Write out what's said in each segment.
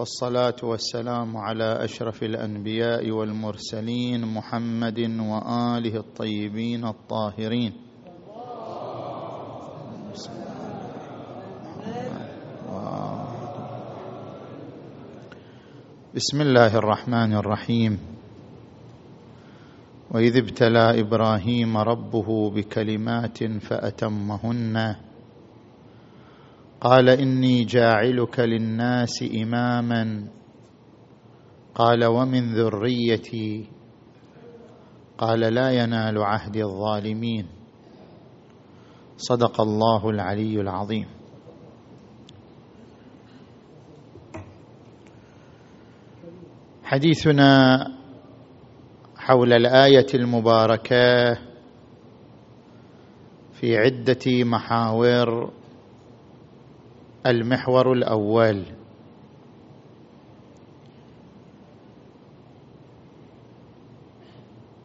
والصلاة والسلام على أشرف الأنبياء والمرسلين محمد وآله الطيبين الطاهرين. بسم الله الرحمن الرحيم. وإذ ابتلى إبراهيم ربه بكلمات فأتمهن. قال إني جاعلك للناس إماما. قال ومن ذريتي. قال لا ينال عهد الظالمين. صدق الله العلي العظيم. حديثنا حول الآية المباركة في عدة محاور. المحور الأول.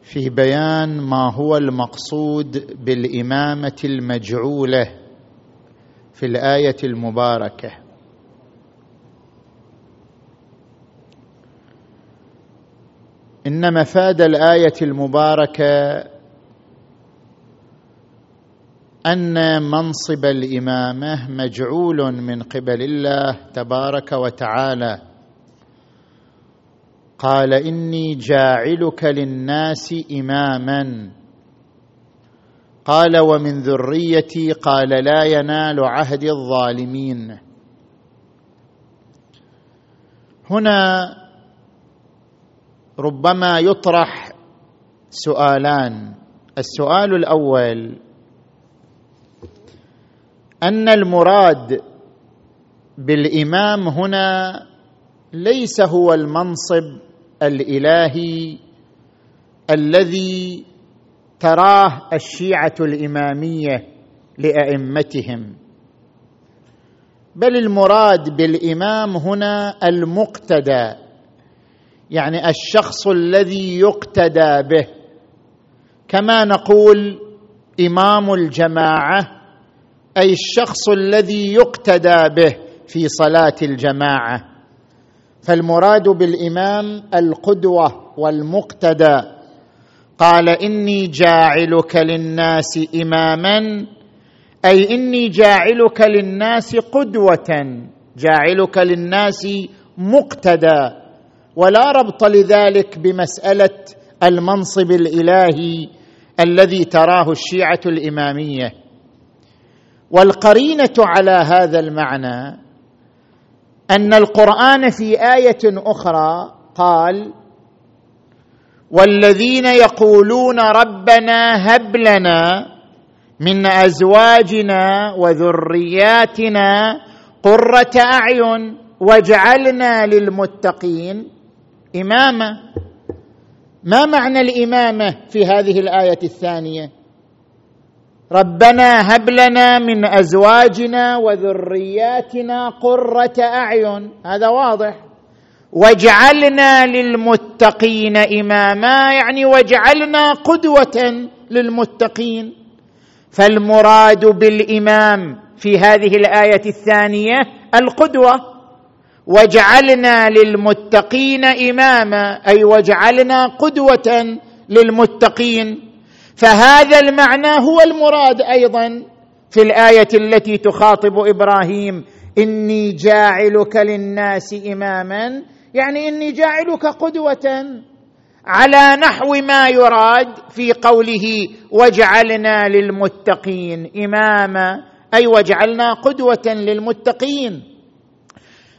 في بيان ما هو المقصود بالإمامة المجعولة في الآية المباركة. إن مفاد الآية المباركة أن منصب الإمامة مجعول من قبل الله تبارك وتعالى. قال إني جاعلك للناس إماما. قال ومن ذريتي؟ قال لا ينال عهد الظالمين. هنا ربما يطرح سؤالان. السؤال الأول أن المراد بالإمام هنا ليس هو المنصب الإلهي الذي تراه الشيعة الإمامية لأئمتهم بل المراد بالإمام هنا المقتدى يعني الشخص الذي يقتدى به كما نقول إمام الجماعة أي الشخص الذي يقتدى به في صلاة الجماعة. فالمراد بالإمام القدوة والمقتدى. قال إني جاعلك للناس إماما. أي إني جاعلك للناس قدوة. جاعلك للناس مقتدى. ولا ربط لذلك بمسألة المنصب الإلهي الذي تراه الشيعة الإمامية. والقرينة على هذا المعنى أن القرآن في آية أخرى قال والذين يقولون ربنا هب لنا من أزواجنا وذرياتنا قرة أعين واجعلنا للمتقين امامه ما معنى الإمامة في هذه الآية الثانية؟ ربنا هب لنا من أزواجنا وذرياتنا قرة أعين. هذا واضح. واجعلنا للمتقين إماما. يعني واجعلنا قدوة للمتقين. فالمراد بالإمام في هذه الآية الثانية القدوة. واجعلنا للمتقين إماما. أي واجعلنا قدوة للمتقين. فهذا المعنى هو المراد أيضا في الآية التي تخاطب إبراهيم إني جاعلك للناس اماما. يعني إني جاعلك قدوه على نحو ما يراد في قوله واجعلنا للمتقين إماما أي واجعلنا قدوه للمتقين.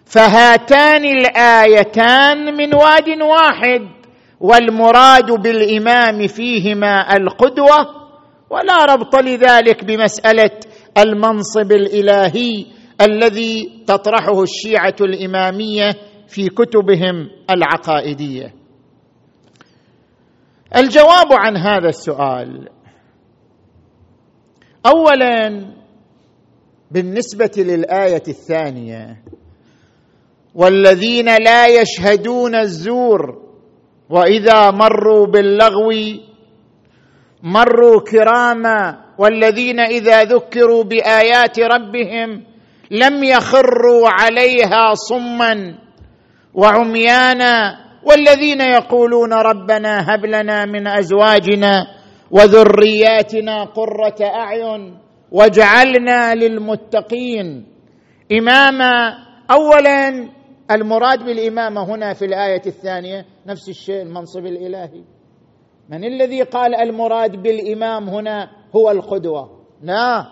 فهاتان الآيتان من واد واحد. والمراد بالإمام فيهما القدوة ولا ربط لذلك بمسألة المنصب الإلهي الذي تطرحه الشيعة الإمامية في كتبهم العقائدية. الجواب عن هذا السؤال اولا بالنسبة للآية الثانية والذين لا يشهدون الزور وإذا مروا باللغو مروا كراما والذين إذا ذكروا بآيات ربهم لم يخروا عليها صما وعميانا والذين يقولون ربنا هب لنا من أزواجنا وذرياتنا قرة أعين واجعلنا للمتقين إماما. اولا المراد بالامامه هنا في الآية الثانية نفس الشيء المنصب الإلهي. من الذي قال المراد بالإمام هنا هو القدوة؟ لا.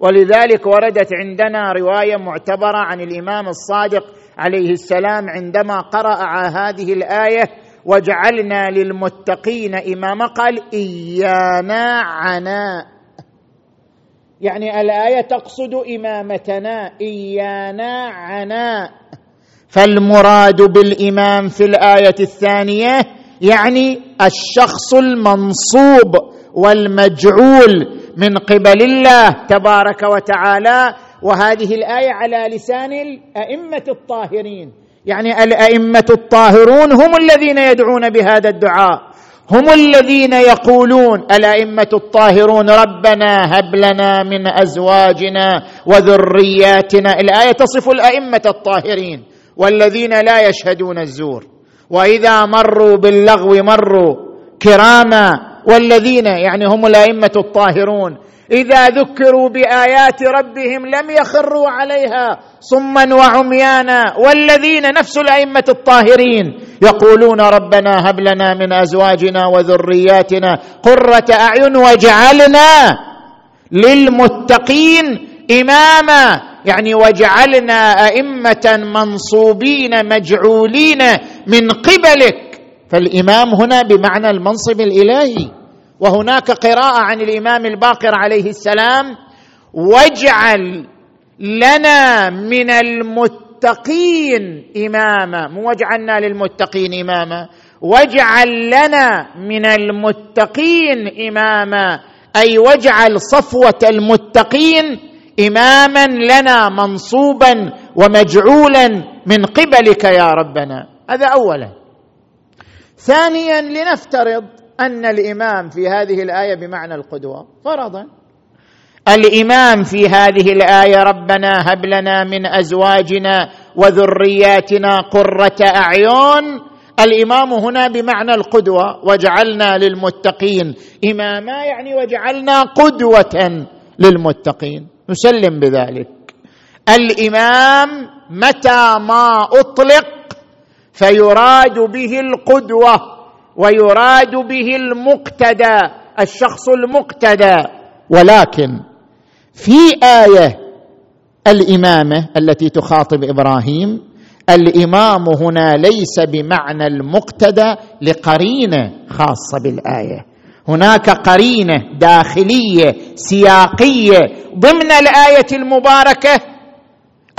ولذلك وردت عندنا رواية معتبرة عن الإمام الصادق عليه السلام عندما قرأ هذه الآية وجعلنا للمتقين إماما قال إيانا عناء يعني الآية تقصد إمامتنا إيانا عناء فالمراد بالإمام في الآية الثانية يعني الشخص المنصوب والمجعول من قبل الله تبارك وتعالى وهذه الآية على لسان الأئمة الطاهرين. يعني الأئمة الطاهرون هم الذين يدعون بهذا الدعاء. هم الذين يقولون الأئمة الطاهرون ربنا هب لنا من أزواجنا وذرياتنا. الآية تصف الأئمة الطاهرين. والذين لا يشهدون الزور. وإذا مروا باللغو مروا كراما. والذين يعني هم الأئمة الطاهرون. إذا ذكروا بآيات ربهم لم يخروا عليها صما وعميانا. والذين نفس الأئمة الطاهرين يقولون ربنا هب لنا من أزواجنا وذرياتنا قرة أعين واجعلنا للمتقين إماما. يعني وجعلنا أئمة منصوبين مجعولين من قبلك. فالإمام هنا بمعنى المنصب الإلهي. وهناك قراءة عن الإمام الباقر عليه السلام واجعل لنا من المتقين إماما. مو واجعلنا للمتقين إماما. واجعل لنا من المتقين إماما. أي واجعل صفوة المتقين إماما لنا منصوبا ومجعولا من قبلك يا ربنا. هذا اولا. ثانيا لنفترض أن الإمام في هذه الآية بمعنى القدوة. فرضا. الإمام في هذه الآية ربنا هب لنا من أزواجنا وذرياتنا قرة أعين. الإمام هنا بمعنى القدوة. وجعلنا للمتقين إماما يعني وجعلنا قدوة للمتقين. نسلم بذلك. الإمام متى ما أطلق فيراد به القدوة ويراد به المقتدى الشخص المقتدى. ولكن في آية الإمامة التي تخاطب إبراهيم الإمام هنا ليس بمعنى المقتدى لقرينة خاصة بالآية. هناك قرينة داخلية سياقية ضمن الآية المباركة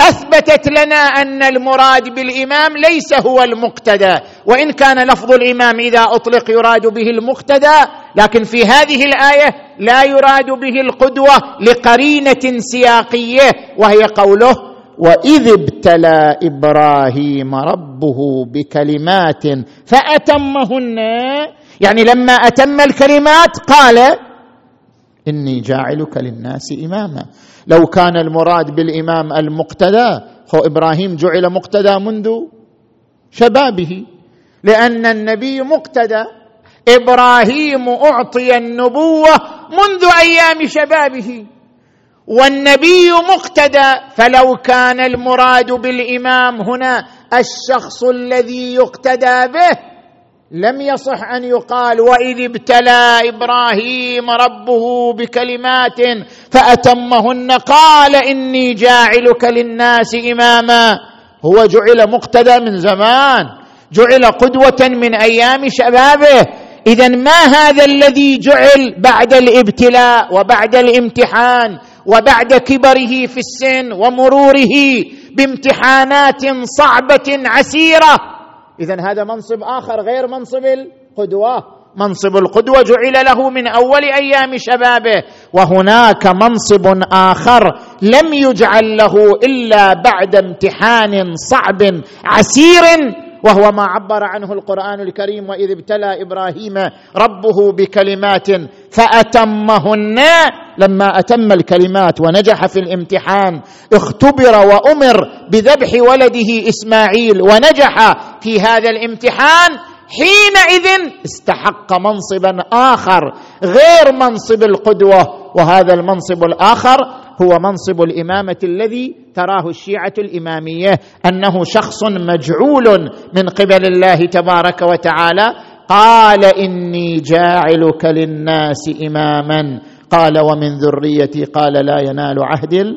أثبتت لنا أن المراد بالإمام ليس هو المقتدى وإن كان لفظ الإمام إذا أطلق يراد به المقتدى لكن في هذه الآية لا يراد به القدوة لقرينة سياقية وهي قوله وإذ ابتلى إبراهيم ربه بكلمات فأتمهن يعني لما أتم الكلمات قال إني جاعلك للناس إماما. لو كان المراد بالإمام المقتدى هو إبراهيم جعل مقتدى منذ شبابه. لأن النبي مقتدى إبراهيم أعطي النبوة منذ أيام شبابه. والنبي مقتدى فلو كان المراد بالإمام هنا الشخص الذي يقتدى به لم يصح أن يقال وإذ ابتلى إبراهيم ربه بكلمات فأتمهن قال إني جاعلك للناس إماما. هو جعل مقتدى من زمان جعل قدوة من أيام شبابه. اذا ما هذا الذي جعل بعد الابتلاء وبعد الامتحان وبعد كبره في السن ومروره بامتحانات صعبة عسيرة؟ اذا هذا منصب آخر غير منصب القدوة. منصب القدوة جعل له من أول أيام شبابه وهناك منصب آخر لم يجعل له إلا بعد امتحان صعب عسير وهو ما عبر عنه القرآن الكريم وإذ ابتلى إبراهيم ربه بكلمات فأتمهن. لما أتم الكلمات ونجح في الامتحان اختبر وأمر بذبح ولده إسماعيل ونجح في هذا الامتحان. حينئذ استحق منصبا آخر غير منصب القدوة وهذا المنصب الآخر هو منصب الإمامة الذي تراه الشيعة الإمامية أنه شخص مجعول من قبل الله تبارك وتعالى. قال إني جاعلك للناس إماما. قال ومن ذريتي قال لا ينال عهد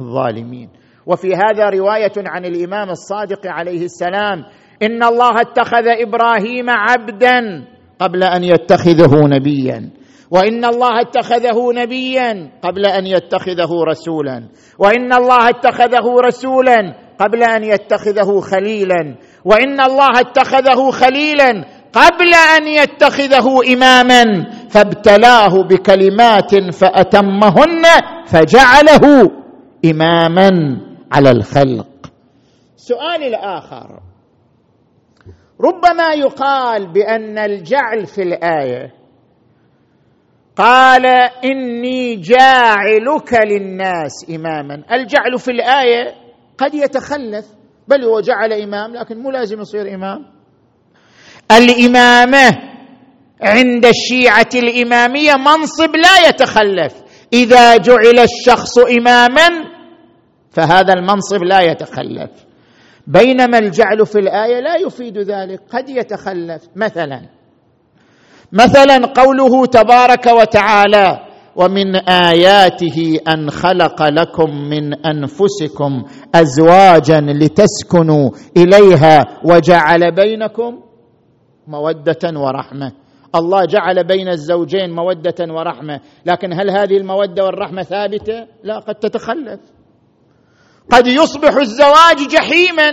الظالمين. وفي هذا رواية عن الإمام الصادق عليه السلام إن الله اتخذ إبراهيم عبدا قبل أن يتخذه نبيا. وإن الله اتخذه نبيا قبل أن يتخذه رسولا. وإن الله اتخذه رسولا قبل أن يتخذه خليلا. وإن الله اتخذه خليلا قبل أن يتخذه إماما. فابتلاه بكلمات فأتمهن فجعله إماما على الخلق. سؤالي الآخر. ربما يقال بأن الجعل في الآية قال إني جاعلك للناس إماما. الجعل في الآية قد يتخلف. بل هو جعل إمام لكن مو لازم يصير إمام. الإمامة عند الشيعة الإمامية منصب لا يتخلف. إذا جعل الشخص إماما فهذا المنصب لا يتخلف. بينما الجعل في الآية لا يفيد ذلك. قد يتخلف. مثلا مثلا قوله تبارك وتعالى ومن آياته أن خلق لكم من أنفسكم أزواجا لتسكنوا إليها وجعل بينكم مودة ورحمة. الله جعل بين الزوجين مودة ورحمة. لكن هل هذه المودة والرحمة ثابتة؟ لا قد تتخلف. قد يصبح الزواج جحيما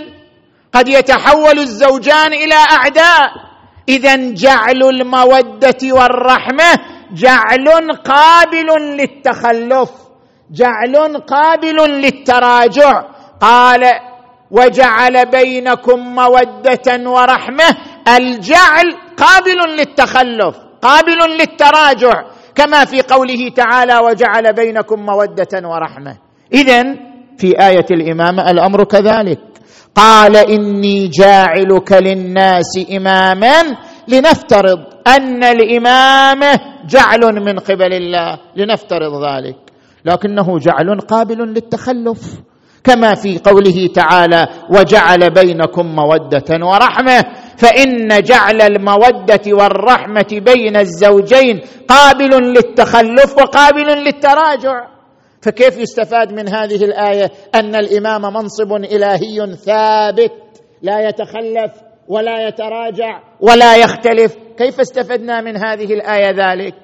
قد يتحول الزوجان إلى أعداء. اذا جعل المودة والرحمة جعل قابل للتخلف جعل قابل للتراجع. قال وجعل بينكم مودة ورحمة الجعل قابل للتخلف قابل للتراجع. كما في قوله تعالى وجعل بينكم مودة ورحمة. اذا في آية الإمامة الأمر كذلك. قال إني جاعلك للناس إماما لنفترض أن الامامه جعل من قبل الله لنفترض ذلك. لكنه جعل قابل للتخلف كما في قوله تعالى وجعل بينكم مودة ورحمة فإن جعل المودة والرحمة بين الزوجين قابل للتخلف وقابل للتراجع. فكيف يستفاد من هذه الآية؟ أن الإمام منصب إلهي ثابت لا يتخلف ولا يتراجع ولا يختلف. كيف استفدنا من هذه الآية ذلك؟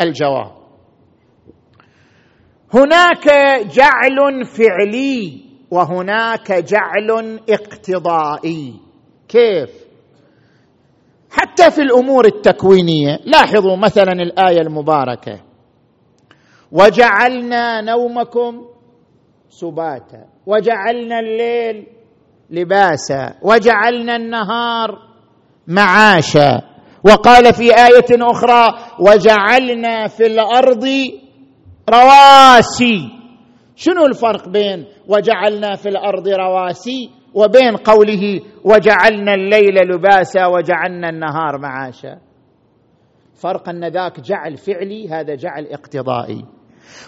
الجواب هناك جعل فعلي وهناك جعل اقتضائي. كيف؟ حتى في الأمور التكوينية لاحظوا مثلا الآية المباركة. وجعلنا نومكم سباتا وجعلنا الليل لباسا وجعلنا النهار معاشا. وقال في آية أخرى وجعلنا في الأرض رواسي. شنو الفرق بين وجعلنا في الأرض رواسي وبين قوله وجعلنا الليل لباسا وجعلنا النهار معاشا؟ فرق أن ذاك جعل فعلي هذا جعل اقتضائي.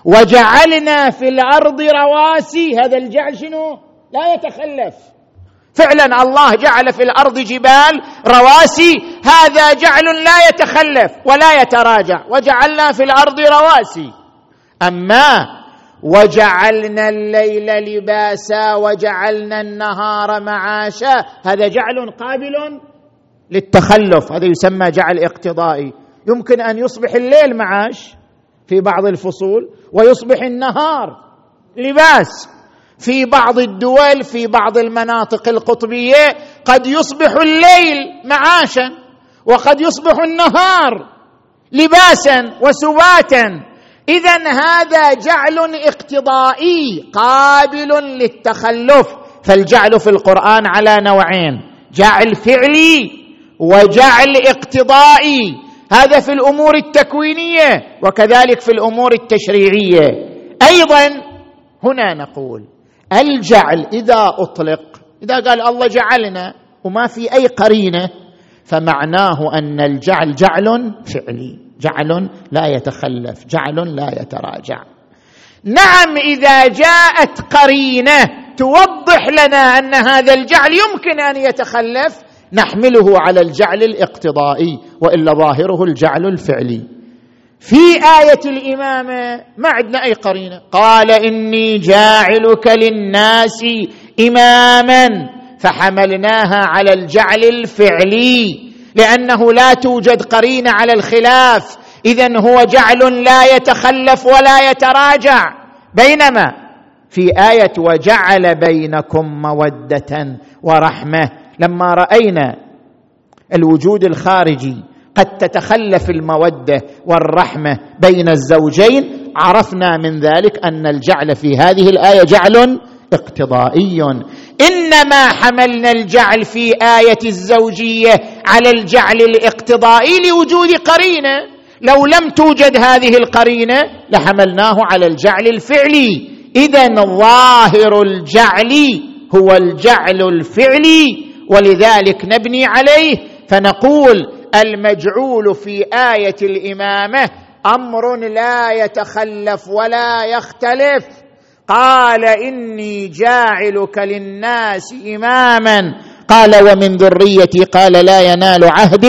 وجعلنا في الأرض رواسي. هذا الجعل شنو؟ لا يتخلف. فعلا الله جعل في الأرض جبال رواسي. هذا جعل لا يتخلف ولا يتراجع. وجعلنا في الأرض رواسي. أما وجعلنا الليل لباسا وجعلنا النهار معاشا. هذا جعل قابل للتخلف. هذا يسمى جعل اقتضائي. يمكن أن يصبح الليل معاش. في بعض الفصول ويصبح النهار لباس. في بعض الدول في بعض المناطق القطبية قد يصبح الليل معاشا وقد يصبح النهار لباسا وسباتا. اذا هذا جعل اقتضائي قابل للتخلف. فالجعل في القرآن على نوعين جعل فعلي وجعل اقتضائي. هذا في الأمور التكوينية وكذلك في الأمور التشريعية. أيضا هنا نقول الجعل إذا أطلق إذا قال الله جعلنا وما في أي قرينة فمعناه أن الجعل جعل فعلي جعل لا يتخلف جعل لا يتراجع. نعم إذا جاءت قرينة توضح لنا أن هذا الجعل يمكن أن يتخلف نحمله على الجعل الاقتضائي وإلا ظاهره الجعل الفعلي. في آية الإمامة ما عندنا أي قرينة قال إني جاعلك للناس إماما فحملناها على الجعل الفعلي لأنه لا توجد قرينة على الخلاف. اذا هو جعل لا يتخلف ولا يتراجع. بينما في آية وجعل بينكم مودة ورحمة. لما رأينا الوجود الخارجي قد تتخلف المودة والرحمة بين الزوجين عرفنا من ذلك أن الجعل في هذه الآية جعل اقتضائي. إنما حملنا الجعل في آية الزوجية على الجعل الاقتضائي لوجود قرينة. لو لم توجد هذه القرينة لحملناه على الجعل الفعلي. اذا ظاهر الجعل هو الجعل الفعلي. ولذلك نبني عليه فنقول المجعول في آية الإمامة أمر لا يتخلف ولا يختلف. قال إني جاعلك للناس إماما. قال ومن ذريتي قال لا ينال عهد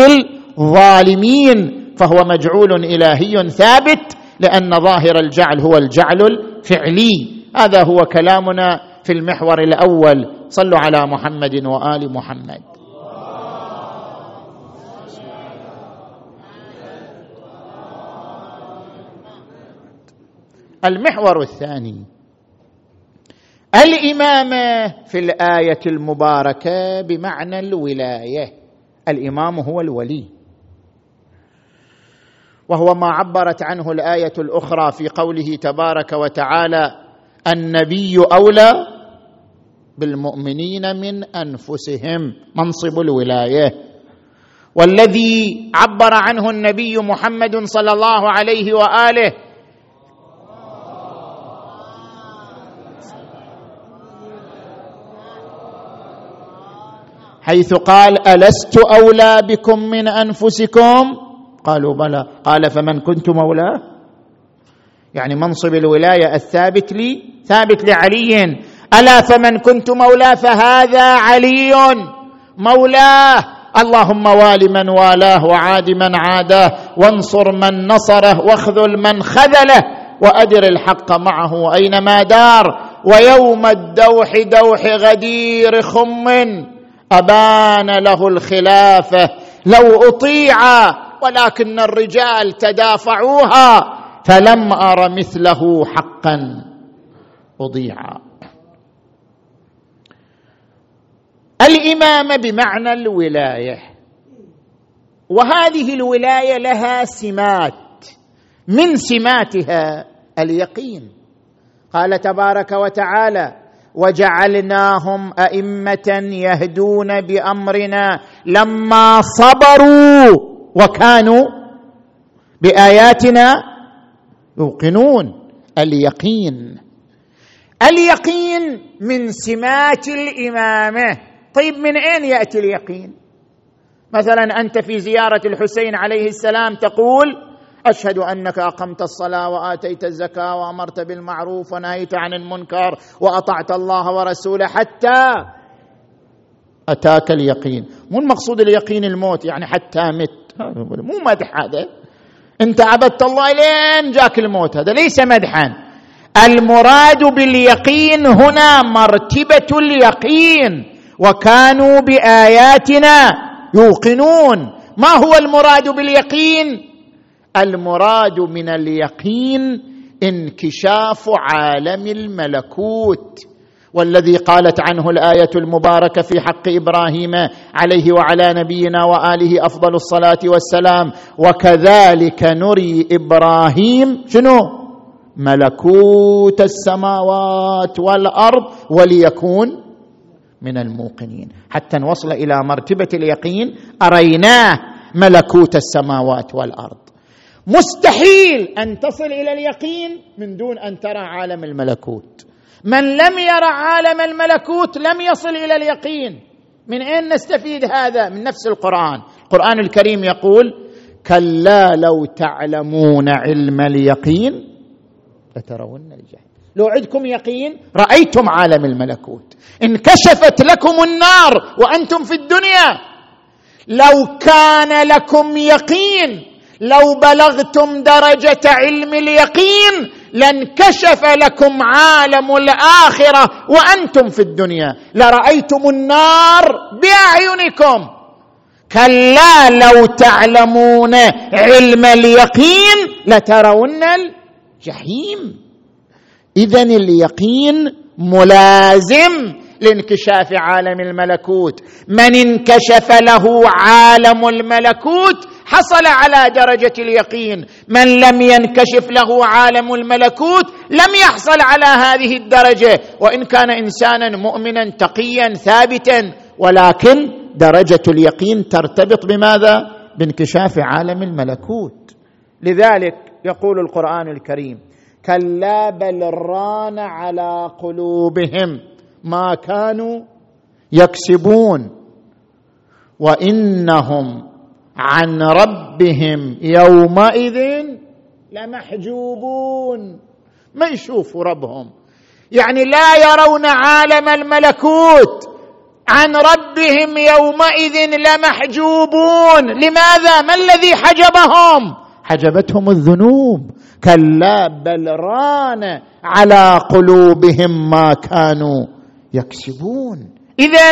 الظالمين. فهو مجعول إلهي ثابت لأن ظاهر الجعل هو الجعل الفعلي. هذا هو كلامنا في المحور الأول. صلوا على محمد وآل محمد. المحور الثاني. الامامه في الآية المباركة بمعنى الولاية. الإمام هو الولي. وهو ما عبرت عنه الآية الأخرى في قوله تبارك وتعالى النبي أولى بالمؤمنين من أنفسهم. منصب الولاية. والذي عبر عنه النبي محمد صلى الله عليه وآله. حيث قال ألست أولى بكم من أنفسكم؟ قالوا بلى. قال فمن كنت مولاه؟ يعني منصب الولاية الثابت لي ثابت لعلي. ألا فمن كنت مولاه فهذا علي. مولاه. اللهم وال من والاه وعاد من عاداه. وانصر من نصره. واخذل من خذله. وأدر الحق معه اينما دار. ويوم الدوح دوح غدير خم. أبان له الخلافه لو أطيع ولكن الرجال تدافعوها. فلم أر مثله حقا. أضيع. الامامه بمعنى الولاية. وهذه الولاية لها سمات. من سماتها اليقين. قال تبارك وتعالى وجعلناهم أئمة يهدون بأمرنا لما صبروا وكانوا بآياتنا يوقنون. اليقين. اليقين من سمات الإمامة. طيب من أين يأتي اليقين؟ مثلا أنت في زيارة الحسين عليه السلام تقول أشهد أنك أقمت الصلاة وآتيت الزكاة وأمرت بالمعروف ونهيت عن المنكر وأطعت الله ورسوله حتى أتاك اليقين. مو المقصود اليقين الموت يعني حتى مت. مو مدح هذا. انت عبدت الله لين جاك الموت. هذا ليس مدحا. المراد باليقين هنا مرتبة اليقين. وكانوا بآياتنا يوقنون. ما هو المراد باليقين؟ المراد من اليقين انكشاف عالم الملكوت والذي قالت عنه الآية المباركة في حق إبراهيم عليه وعلى نبينا وآله أفضل الصلاة والسلام. وكذلك نري إبراهيم شنو؟ ملكوت السماوات والأرض وليكون من الموقنين. حتى نوصل إلى مرتبة اليقين أريناه ملكوت السماوات والأرض. مستحيل أن تصل إلى اليقين من دون أن ترى عالم الملكوت. من لم يرى عالم الملكوت لم يصل إلى اليقين. من أين نستفيد هذا؟ من نفس القرآن. القرآن الكريم يقول كلا لو تعلمون علم اليقين لترون الجحيم لو عندكم يقين رأيتم عالم الملكوت. انكشفت لكم النار وأنتم في الدنيا. لو كان لكم يقين لو بلغتم درجة علم اليقين لانكشف لكم عالم الآخرة وأنتم في الدنيا. لرأيتم النار بأعينكم. كلا لو تعلمون علم اليقين لترون الجحيم. اذا اليقين ملازم لانكشاف عالم الملكوت. من انكشف له عالم الملكوت حصل على درجة اليقين. من لم ينكشف له عالم الملكوت لم يحصل على هذه الدرجة. وإن كان إنسانا مؤمنا تقيا ثابتا ولكن درجة اليقين ترتبط بماذا؟ بانكشاف عالم الملكوت. لذلك يقول القرآن الكريم كلا بل ران على قلوبهم ما كانوا يكسبون. وإنهم عن ربهم يومئذ لمحجوبون. ما يشوفوا ربهم. يعني لا يرون عالم الملكوت. عن ربهم يومئذ لمحجوبون. لماذا؟ ما الذي حجبهم؟ حجبتهم الذنوب. كلا بل ران على قلوبهم ما كانوا يكسبون. اذا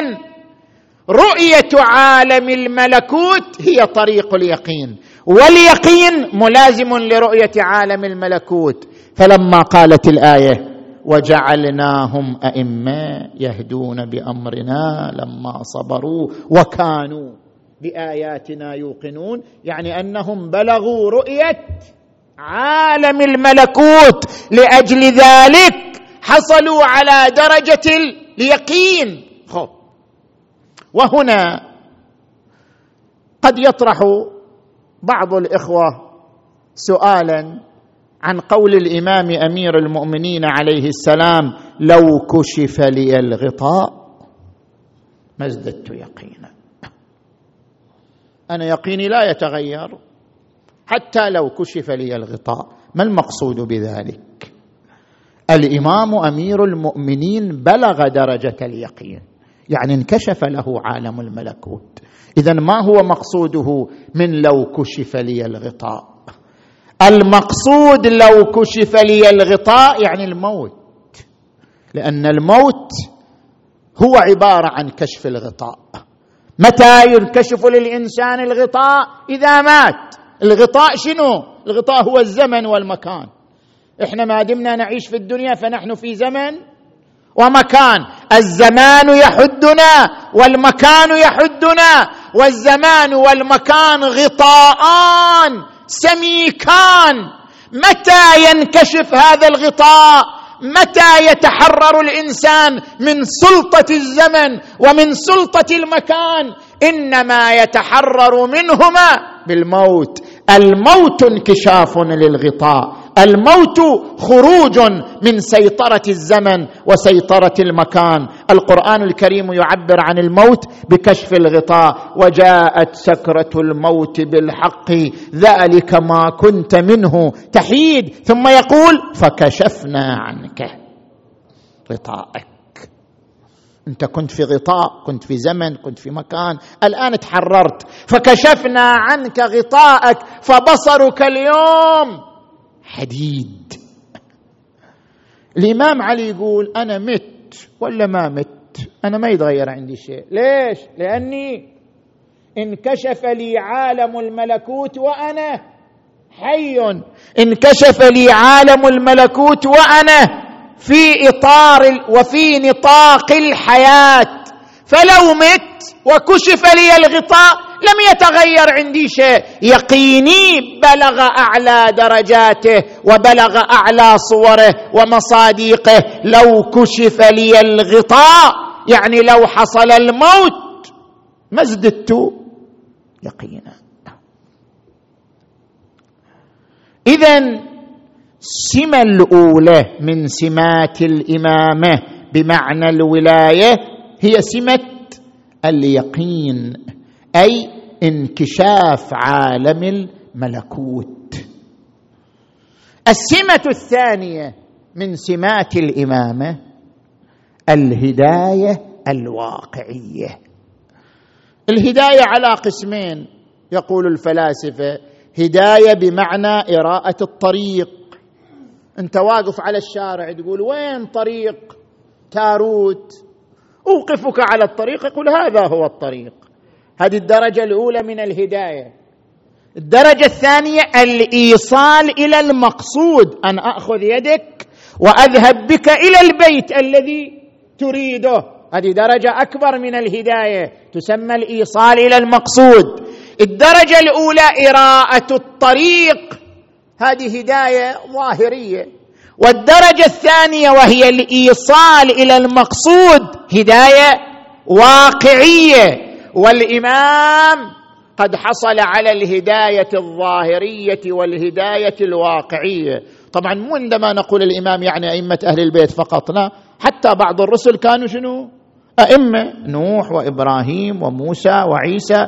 رؤية عالم الملكوت هي طريق اليقين واليقين ملازم لرؤية عالم الملكوت. فلما قالت الآية وجعلناهم أئمة يهدون بأمرنا لما صبروا وكانوا بآياتنا يوقنون. يعني أنهم بلغوا رؤية عالم الملكوت لأجل ذلك حصلوا على درجة اليقين. خب وهنا قد يطرح بعض الإخوة سؤالا عن قول الإمام أمير المؤمنين عليه السلام لو كشف لي الغطاء ما ازددت يقينا. أنا يقيني لا يتغير. حتى لو كشف لي الغطاء. ما المقصود بذلك؟ الإمام أمير المؤمنين بلغ درجة اليقين. يعني انكشف له عالم الملكوت. اذا ما هو مقصوده من لو كشف لي الغطاء؟ المقصود لو كشف لي الغطاء يعني الموت. لأن الموت هو عبارة عن كشف الغطاء. متى ينكشف للإنسان الغطاء؟ إذا مات. الغطاء شنو؟ الغطاء هو الزمن والمكان. إحنا ما دمنا نعيش في الدنيا فنحن في زمن ومكان. الزمان يحدنا والمكان يحدنا والزمان والمكان غطاءان سميكان. متى ينكشف هذا الغطاء؟ متى يتحرر الإنسان من سلطة الزمن ومن سلطة المكان؟ إنما يتحرر منهما بالموت. الموت انكشاف للغطاء. الموت خروج من سيطرة الزمن وسيطرة المكان. القرآن الكريم يعبر عن الموت بكشف الغطاء. وجاءت سكرة الموت بالحق. ذلك ما كنت منه. تحيد. ثم يقول فكشفنا عنك غطاءك. انت كنت في غطاء كنت في زمن كنت في مكان الآن تحررت فكشفنا عنك غطاءك فبصرك اليوم حديد. الإمام علي يقول أنا مت ولا ما مت؟ أنا ما يتغير عندي شيء. ليش؟ لأني انكشف لي عالم الملكوت وأنا حي. انكشف لي عالم الملكوت وأنا في إطار وفي نطاق الحياة. فلو مت وكشف لي الغطاء لم يتغير عندي شيء. يقيني بلغ أعلى درجاته وبلغ أعلى صوره ومصاديقه. لو كشف لي الغطاء يعني لو حصل الموت ما ازددت يقينا. اذا السمه الأولى من سمات الإمامة بمعنى الولاية هي سمة اليقين أي انكشاف عالم الملكوت. السمة الثانية من سمات الإمامة الهداية الواقعية. الهداية على قسمين يقول الفلاسفة هداية بمعنى إراءة الطريق. انت واقف على الشارع تقول وين طريق تاروت؟ أوقفك على الطريق يقول هذا هو الطريق. هذه الدرجة الأولى من الهداية. الدرجة الثانية الإيصال إلى المقصود. أن أخذ يدك وأذهب بك إلى البيت الذي تريده. هذه درجة أكبر من الهداية تسمى الإيصال إلى المقصود. الدرجة الأولى إراءة الطريق. هذه هداية ظاهرية. والدرجة الثانية وهي الإيصال إلى المقصود هداية واقعية. والإمام قد حصل على الهداية الظاهرية والهداية الواقعية. طبعا مو عندما نقول الإمام يعني أئمة أهل البيت فقط لا. حتى بعض الرسل كانوا شنو؟ أئمة نوح وإبراهيم وموسى وعيسى.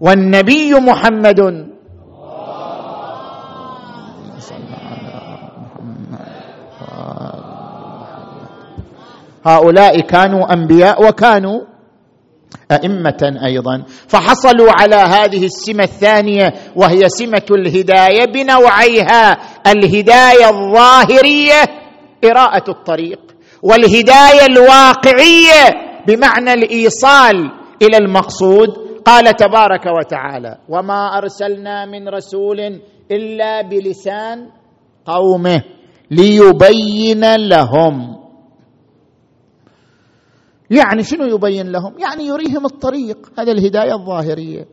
والنبي محمد هؤلاء كانوا أنبياء وكانوا أئمة أيضا. فحصلوا على هذه السمة الثانية وهي سمة الهداية بنوعيها الهداية الظاهرية قراءة الطريق والهداية الواقعية بمعنى الإيصال إلى المقصود. قال تبارك وتعالى وما أرسلنا من رسول إلا بلسان قومه ليبين لهم يعني شنو يبين لهم؟ يعني يريهم الطريق. هذا الهداية الظاهرية.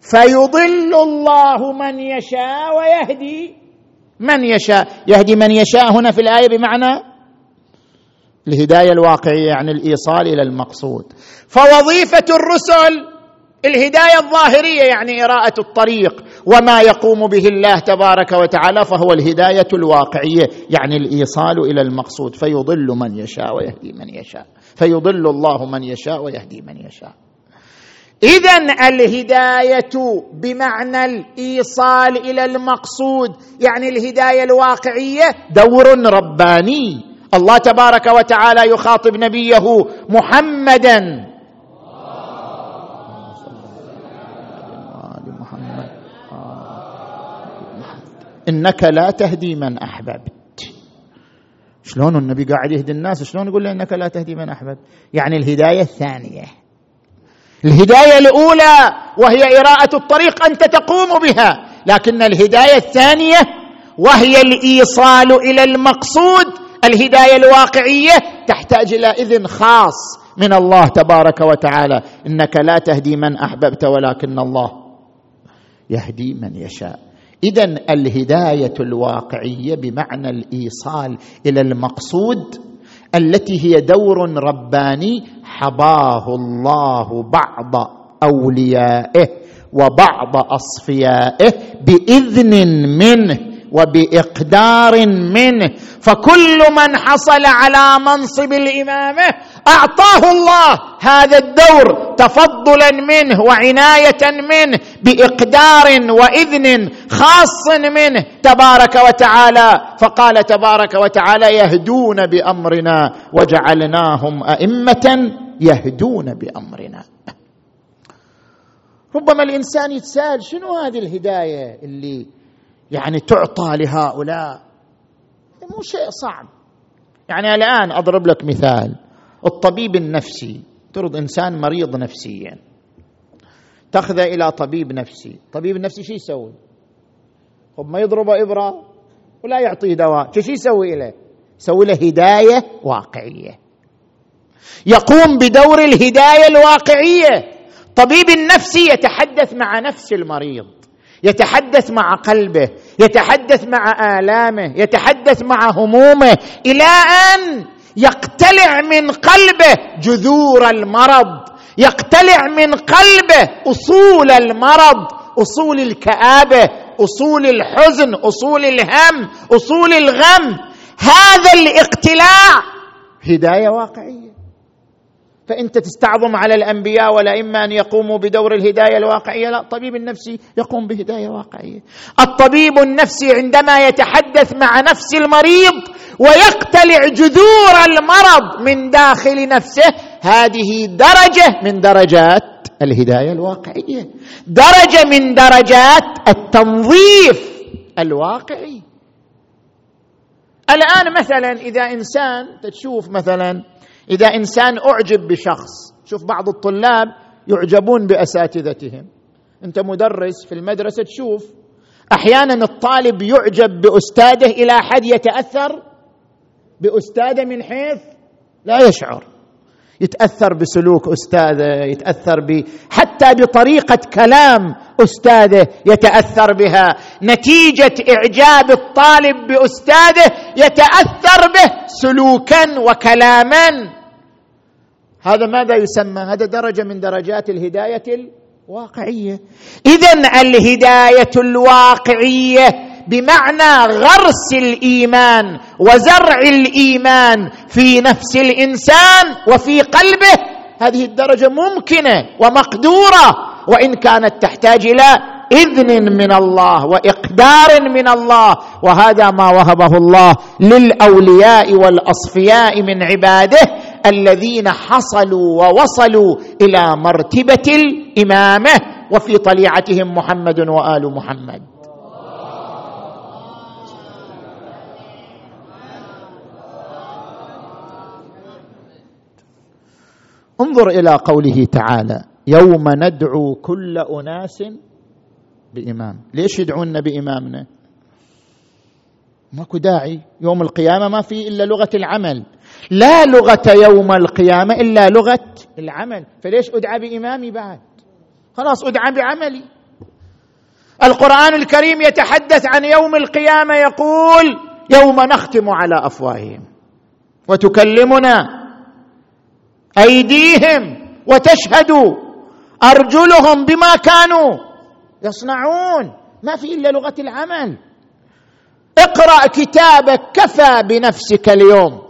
فيضل الله من يشاء ويهدي من يشاء. يهدي من يشاء هنا في الآية بمعنى الهداية الواقعية يعني الإيصال إلى المقصود. فوظيفة الرسل الهداية الظاهرية يعني إراءة الطريق. وما يقوم به الله تبارك وتعالى فهو الهداية الواقعية يعني الإيصال إلى المقصود. فيضل من يشاء ويهدي من يشاء. فيضل الله من يشاء ويهدي من يشاء. اذا الهداية بمعنى الإيصال إلى المقصود يعني الهداية الواقعية دور رباني. الله تبارك وتعالى يخاطب نبيه محمدا. إنك لا تهدي من أحببت. شلون النبي قاعد يهدي الناس؟ شلون يقول له إنك لا تهدي من أحببت؟ يعني الهداية الثانية. الهداية الأولى وهي إراءة الطريق أنت تقوم بها لكن الهداية الثانية وهي الإيصال إلى المقصود الهداية الواقعية تحتاج إلى إذن خاص من الله تبارك وتعالى. إنك لا تهدي من أحببت ولكن الله يهدي من يشاء. اذا الهداية الواقعية بمعنى الإيصال إلى المقصود التي هي دور رباني حباه الله بعض أوليائه وبعض أصفيائه بإذن منه وبإقدار منه فكل من حصل على منصب الإمامة أعطاه الله هذا الدور تفضلا منه وعناية منه بإقدار وإذن خاص منه تبارك وتعالى. فقال تبارك وتعالى يهدون بأمرنا وجعلناهم أئمة يهدون بأمرنا. ربما الإنسان يتساءل شنو هذه الهداية اللي يعني تعطى لهؤلاء؟ مو شيء صعب. يعني الآن أضرب لك مثال. الطبيب النفسي ترد إنسان مريض نفسيا. تاخذه إلى طبيب نفسي. طبيب النفسي شو يسوي؟ خب ما يضرب إبرة ولا يعطيه دواء. شو يسوي له يسوي له هداية واقعية. يقوم بدور الهداية الواقعية. طبيب النفسي يتحدث مع نفس المريض يتحدث مع قلبه يتحدث مع آلامه يتحدث مع همومه. إلى أن يقتلع من قلبه جذور المرض يقتلع من قلبه أصول المرض أصول الكآبة أصول الحزن أصول الهم أصول الغم. هذا الاقتلاع هداية واقعية. فانت تستعظم على الأنبياء ولا إما أن يقوموا بدور الهداية الواقعية لا الطبيب النفسي يقوم بهداية واقعية. الطبيب النفسي عندما يتحدث مع نفس المريض ويقتلع جذور المرض من داخل نفسه هذه درجة من درجات الهداية الواقعية. درجة من درجات التنظيف الواقعي. الآن مثلا إذا إنسان تشوف مثلا إذا إنسان أعجب بشخص شوف بعض الطلاب يعجبون بأساتذتهم. أنت مدرس في المدرسة تشوف أحيانا الطالب يعجب بأستاذه إلى حد يتأثر باستاذه من حيث لا يشعر. يتأثر بسلوك أستاذه يتأثر ب حتى بطريقة كلام أستاذه يتأثر بها. نتيجة إعجاب الطالب بأستاذه يتأثر به سلوكا وكلاما. هذا ماذا يسمى؟ هذا درجة من درجات الهداية الواقعية. اذا الهداية الواقعية بمعنى غرس الإيمان وزرع الإيمان في نفس الإنسان وفي قلبه. هذه الدرجة ممكنة ومقدورة وإن كانت تحتاج إلى إذن من الله وإقدار من الله. وهذا ما وهبه الله للأولياء والأصفياء من عباده. الذين حصلوا ووصلوا إلى مرتبة الإمامة وفي طليعتهم محمد وآل محمد. انظر إلى قوله تعالى يوم ندعو كل أناس بإمام. ليش يدعونا بإمامنا؟ ماكو داعي. يوم القيامة ما في إلا لغة العمل. لا لغة يوم القيامة إلا لغة العمل. فليش أدعى بإمامي بعد؟ خلاص أدعى بعملي. القرآن الكريم يتحدث عن يوم القيامة يقول يوم نختم على أفواههم وتكلمنا أيديهم وتشهد أرجلهم بما كانوا يصنعون. ما في إلا لغة العمل. اقرأ كتابك كفى بنفسك اليوم.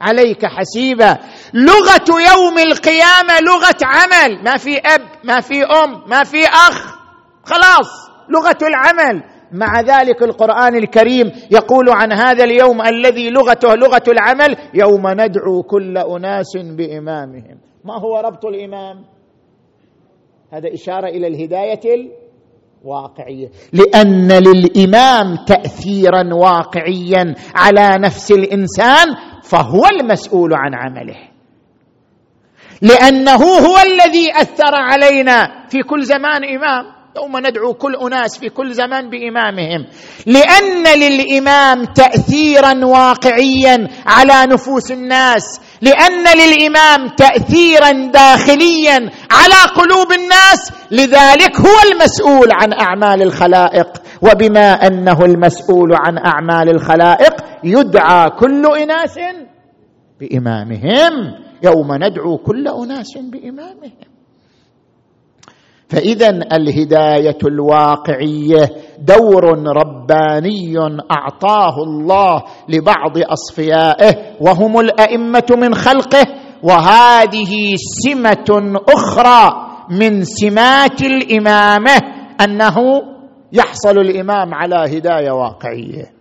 عليك حسيبا. لغة يوم القيامة لغة عمل. ما في أب ما في أم ما في أخ. خلاص لغة العمل. مع ذلك القرآن الكريم يقول عن هذا اليوم الذي لغته لغة العمل يوم ندعو كل أناس بإمامهم. ما هو ربط الإمام؟ هذا إشارة إلى الهداية الواقعية. لأن للإمام تاثيرا واقعيا على نفس الإنسان فهو المسؤول عن عمله. لأنه هو الذي أثر علينا في كل زمان إمام. يوم ندعو كل أناس في كل زمان بإمامهم. لأن للإمام تاثيرا واقعيا على نفوس الناس. لأن للإمام تاثيرا داخليا على قلوب الناس. لذلك هو المسؤول عن أعمال الخلائق. وبما أنه المسؤول عن أعمال الخلائق يدعى كل أناس بإمامهم. يوم ندعو كل أناس بإمامهم. فإذا الهداية الواقعية دور رباني أعطاه الله لبعض أصفيائه وهم الأئمة من خلقه وهذه سمة أخرى من سمات الإمامة أنه يحصل الإمام على هداية واقعية.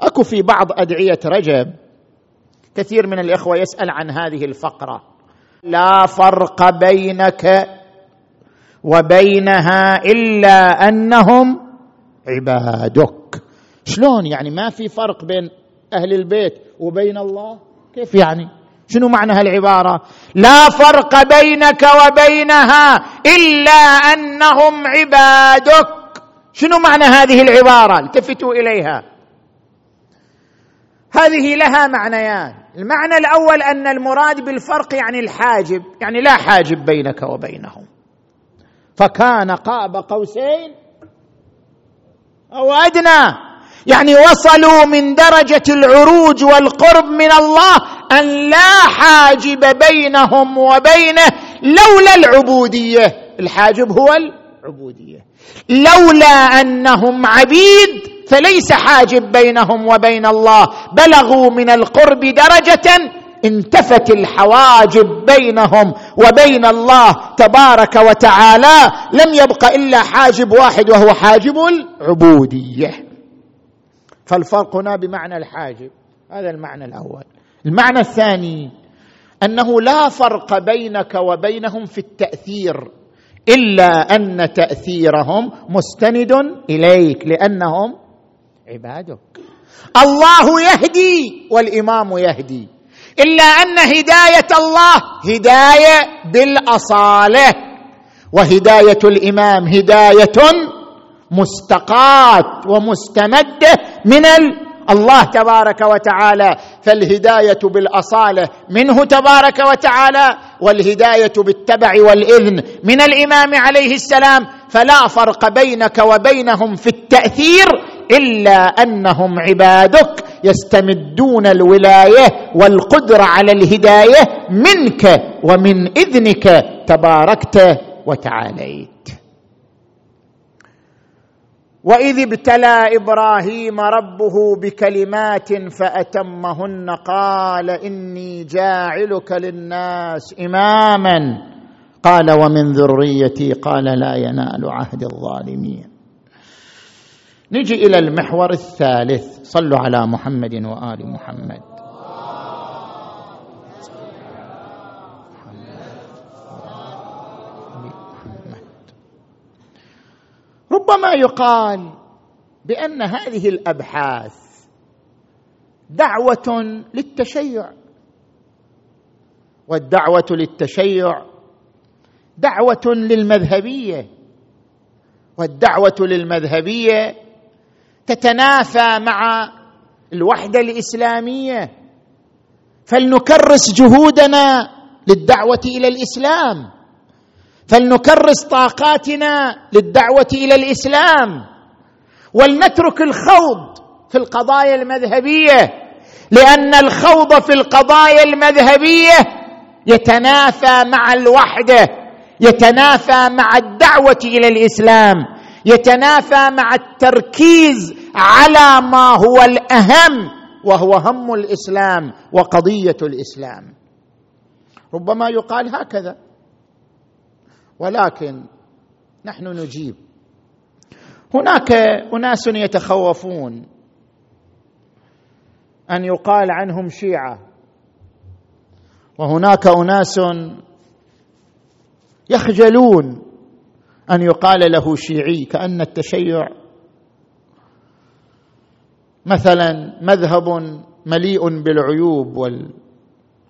أكو في بعض أدعية رجب كثير من الإخوة يسأل عن هذه الفقرة. لا فرق بينك وبينها إلا أنهم عبادك. شلون يعني ما في فرق بين أهل البيت وبين الله؟ كيف يعني؟ شنو معنى هالعبارة؟ لا فرق بينك وبينها إلا أنهم عبادك. شنو معنى هذه العبارة؟ التفتوا إليها. هذه لها معنيان. المعنى الأول أن المراد بالفرق يعني الحاجب يعني لا حاجب بينك وبينهم. فكان قاب قوسين أو أدنى. يعني وصلوا من درجة العروج والقرب من الله أن لا حاجب بينهم وبينه لولا العبودية. الحاجب هو العبودية. لولا أنهم عبيد فليس حاجب بينهم وبين الله. بلغوا من القرب درجة انتفت الحواجب بينهم وبين الله تبارك وتعالى لم يبق إلا حاجب واحد وهو حاجب العبودية. فالفرق هنا بمعنى الحاجب. هذا المعنى الأول. المعنى الثاني أنه لا فرق بينك وبينهم في التأثير إلا أن تأثيرهم مستند إليك لأنهم عبادك. الله يهدي والإمام يهدي. إلا أن هداية الله هداية بالأصالة وهداية الإمام هداية مستقاة ومستمدة من الله تبارك وتعالى. فالهداية بالأصالة منه تبارك وتعالى والهداية بالتبع والإذن من الإمام عليه السلام. فلا فرق بينك وبينهم في التأثير إلا أنهم عبادك. يستمدون الولاية والقدرة على الهداية منك ومن إذنك تباركت وتعاليت. وإذ ابتلى إبراهيم ربه بكلمات فأتمهن قال إني جاعلك للناس إماما. قال ومن ذريتي قال لا ينال عهد الظالمين. نجي إلى المحور الثالث. صلوا على محمد وآل محمد. ربما يقال بأن هذه الأبحاث دعوة للتشيع. والدعوة للتشيع دعوة للمذهبية. والدعوة للمذهبية تتنافى مع الوحدة الإسلامية. فلنكرس جهودنا للدعوة إلى الإسلام. فلنكرس طاقاتنا للدعوة إلى الإسلام. ولنترك الخوض في القضايا المذهبية لأن الخوض في القضايا المذهبية يتنافى مع الوحدة يتنافى مع الدعوة إلى الإسلام. يتنافى مع التركيز على ما هو الأهم وهو هم الإسلام وقضية الإسلام. ربما يقال هكذا. ولكن نحن نجيب. هناك أناس يتخوفون أن يقال عنهم شيعة وهناك أناس يخجلون أن يقال له شيعي كأن التشيع مثلا مذهب مليء بالعيوب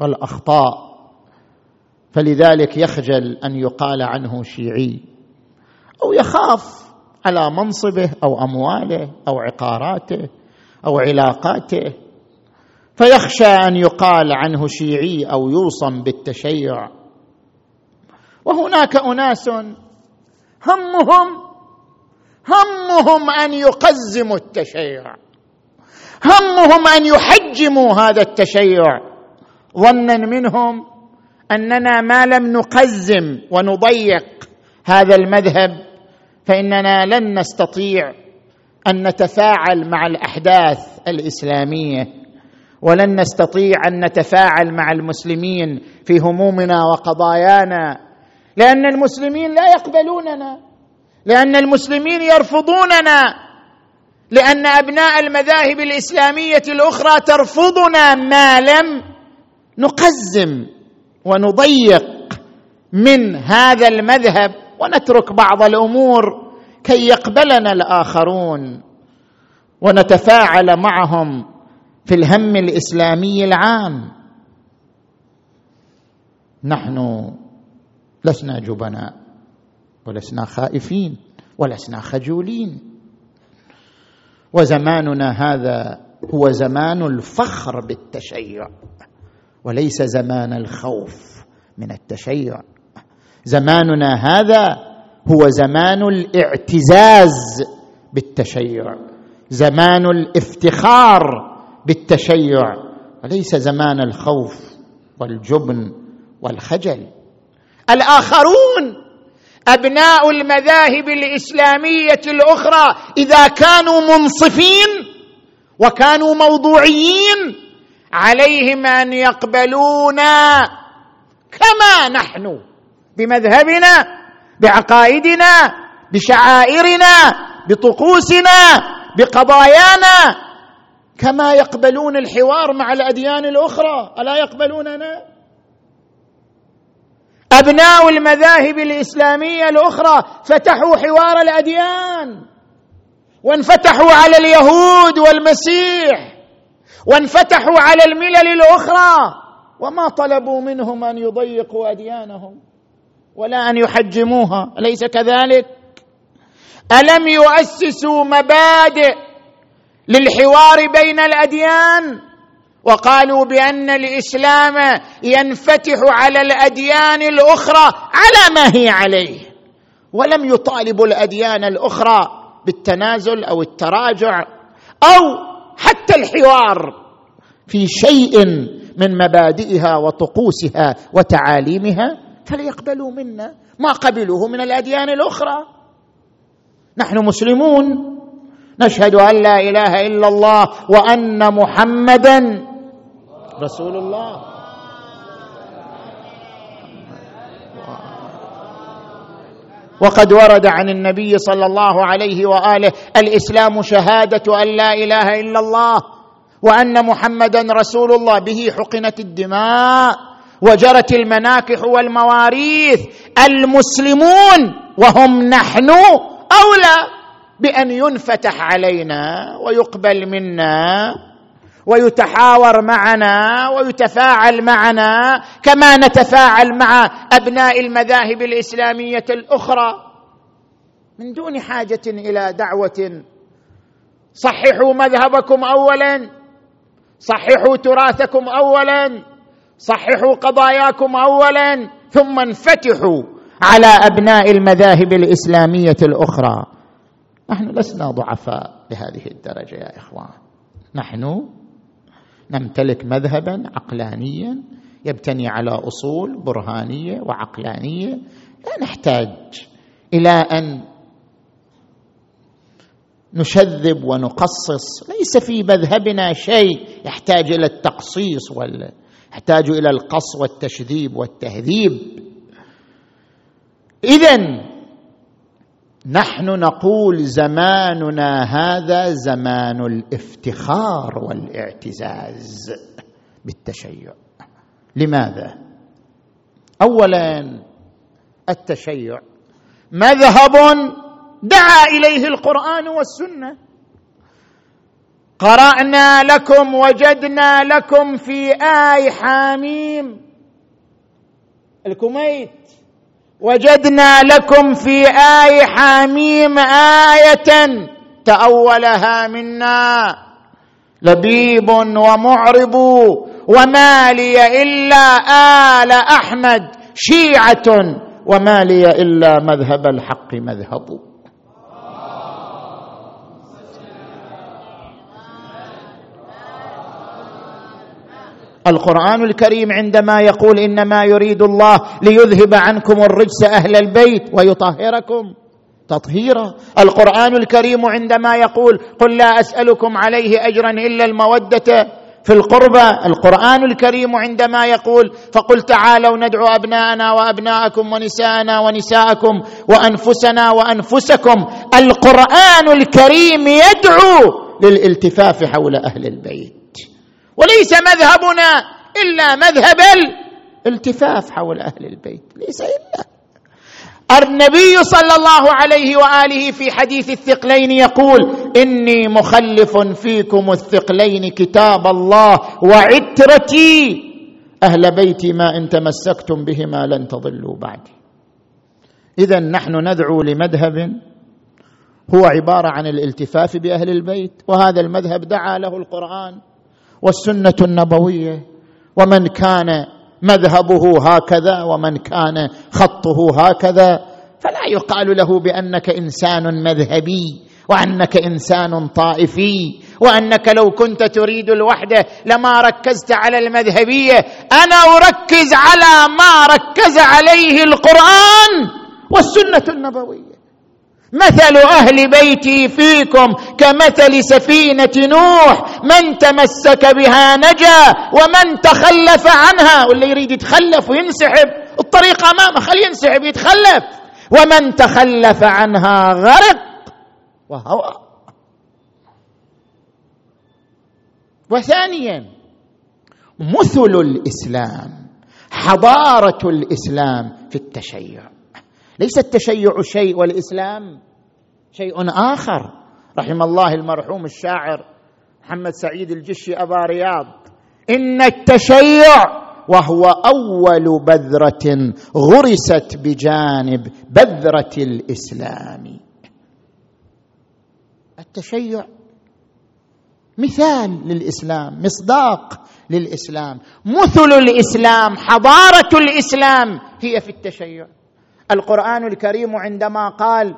والأخطاء فلذلك يخجل أن يقال عنه شيعي. أو يخاف على منصبه أو أمواله أو عقاراته أو علاقاته فيخشى أن يقال عنه شيعي أو يوصم بالتشيع. وهناك أناس همهم همهم أن يقزموا التشيع. همهم أن يحجموا هذا التشيع. ظنا منهم أننا ما لم نقزم ونضيق هذا المذهب فإننا لن نستطيع أن نتفاعل مع الأحداث الإسلامية ولن نستطيع أن نتفاعل مع المسلمين في همومنا وقضايانا لأن المسلمين لا يقبلوننا. لأن المسلمين يرفضوننا. لأن أبناء المذاهب الإسلامية الأخرى ترفضنا ما لم نقزم ونضيق من هذا المذهب ونترك بعض الأمور كي يقبلنا الآخرون ونتفاعل معهم في الهم الإسلامي العام. نحن لسنا جبناء ولسنا خائفين ولسنا خجولين. وزماننا هذا هو زمان الفخر بالتشيع وليس زمان الخوف من التشيع. زماننا هذا هو زمان الاعتزاز بالتشيع زمان الافتخار بالتشيع وليس زمان الخوف والجبن والخجل. الآخرون أبناء المذاهب الإسلامية الأخرى إذا كانوا منصفين وكانوا موضوعيين عليهم أن يقبلونا كما نحن بمذهبنا بعقائدنا بشعائرنا بطقوسنا بقضايانا كما يقبلون الحوار مع الأديان الأخرى. ألا يقبلوننا؟ أبناء المذاهب الإسلامية الأخرى فتحوا حوار الأديان وانفتحوا على اليهود والمسيح وانفتحوا على الملل الأخرى وما طلبوا منهم أن يضيقوا أديانهم ولا أن يحجموها أليس كذلك؟ ألم يؤسسوا مبادئ للحوار بين الأديان؟ وقالوا بأن الإسلام ينفتح على الأديان الأخرى على ما هي عليه. ولم يطالبوا الأديان الأخرى بالتنازل أو التراجع أو حتى الحوار في شيء من مبادئها وطقوسها وتعاليمها فليقبلوا منا ما قبلوه من الأديان الأخرى. نحن مسلمون. نشهد أن لا إله إلا الله وأن محمدا رسول الله. وقد ورد عن النبي صلى الله عليه وآله الإسلام شهادة أن لا إله إلا الله وأن محمدا رسول الله. به حقنت الدماء وجرت المناكح والمواريث. المسلمون وهم نحن أولى بأن ينفتح علينا ويقبل منا. ويتحاور معنا ويتفاعل معنا كما نتفاعل مع أبناء المذاهب الإسلامية الأخرى. من دون حاجة إلى دعوة. صححوا مذهبكم اولا. صححوا تراثكم اولا. صححوا قضاياكم اولا. ثم انفتحوا على أبناء المذاهب الإسلامية الأخرى. نحن لسنا ضعفاء بهذه الدرجة يا إخوان. نحن نمتلك مذهبا عقلانيا يبتني على أصول برهانية وعقلانية. لا نحتاج إلى أن نشذب ونقصص. ليس في مذهبنا شيء يحتاج إلى التقصيص ولا يحتاج إلى القص والتشذيب والتهذيب. اذا نحن نقول زماننا هذا زمان الافتخار والاعتزاز بالتشيع. لماذا؟ اولا التشيع مذهب دعا إليه القرآن والسنة. قرأنا لكم وجدنا لكم في آي حاميم الكميت. وجدنا لكم في آي حاميم آية تأولها منا. لبيب ومعرب وما لي إلا آل أحمد شيعة وما لي إلا مذهب الحق مذهب. القرآن الكريم عندما يقول إنما يريد الله ليذهب عنكم الرجس أهل البيت ويطهركم تطهيرا. القرآن الكريم عندما يقول قل لا أسألكم عليه أجرا إلا المودة في القربى. القرآن الكريم عندما يقول فقل تعالوا ندعو أبناءنا وأبناءكم ونساءنا ونساءكم وأنفسنا وأنفسكم. القرآن الكريم يدعو للالتفاف حول أهل البيت. وليس مذهبنا إلا مذهب الالتفاف حول أهل البيت. ليس إلا. النبي صلى الله عليه وآله في حديث الثقلين يقول إني مخلف فيكم الثقلين كتاب الله وعترتي. أهل بيتي ما إن تمسكتم بهما لن تضلوا بعدي. اذا نحن ندعو لمذهب هو عبارة عن الالتفاف بأهل البيت. وهذا المذهب دعا له القرآن. والسنة النبوية ومن كان مذهبه هكذا ومن كان خطه هكذا فلا يقال له بأنك إنسان مذهبي وأنك إنسان طائفي وأنك لو كنت تريد الوحدة لما ركزت على المذهبية أنا أركز على ما ركز عليه القرآن والسنة النبوية. مثل أهل بيتي فيكم كمثل سفينة نوح من تمسك بها نجا ومن تخلف عنها. واللي يريد يتخلف وينسحب الطريق أمامه خليه ينسحب يتخلف. ومن تخلف عنها غرق وهوى وثانيا مثل الإسلام حضارة الإسلام في التشيع. ليس التشيع شيء والإسلام شيء آخر. رحم الله المرحوم الشاعر محمد سعيد الجشي أبا رياض. إن التشيع وهو أول بذرة غرست بجانب بذرة الإسلام. التشيع مثال للإسلام مصداق للإسلام. مثل الإسلام حضارة الإسلام هي في التشيع. القرآن الكريم عندما قال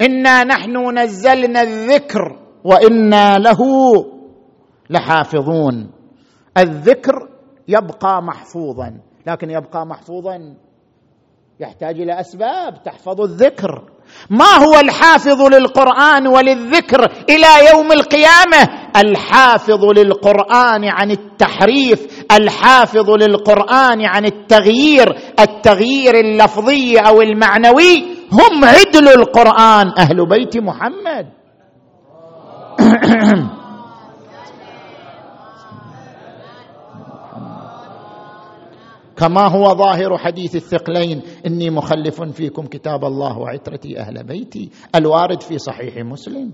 إنا نحن نزلنا الذكر وإنا له لحافظون. الذكر يبقى محفوظا لكن يبقى محفوظا يحتاج إلى أسباب تحفظ الذكر. ما هو الحافظ للقرآن وللذكر إلى يوم القيامة؟ الحافظ للقرآن عن التحريف الحافظ للقرآن عن التغيير التغيير اللفظي أو المعنوي. هم عدل القرآن أهل بيت محمد. كما هو ظاهر حديث الثقلين إني مخلف فيكم كتاب الله وعترتي أهل بيتي الوارد في صحيح مسلم.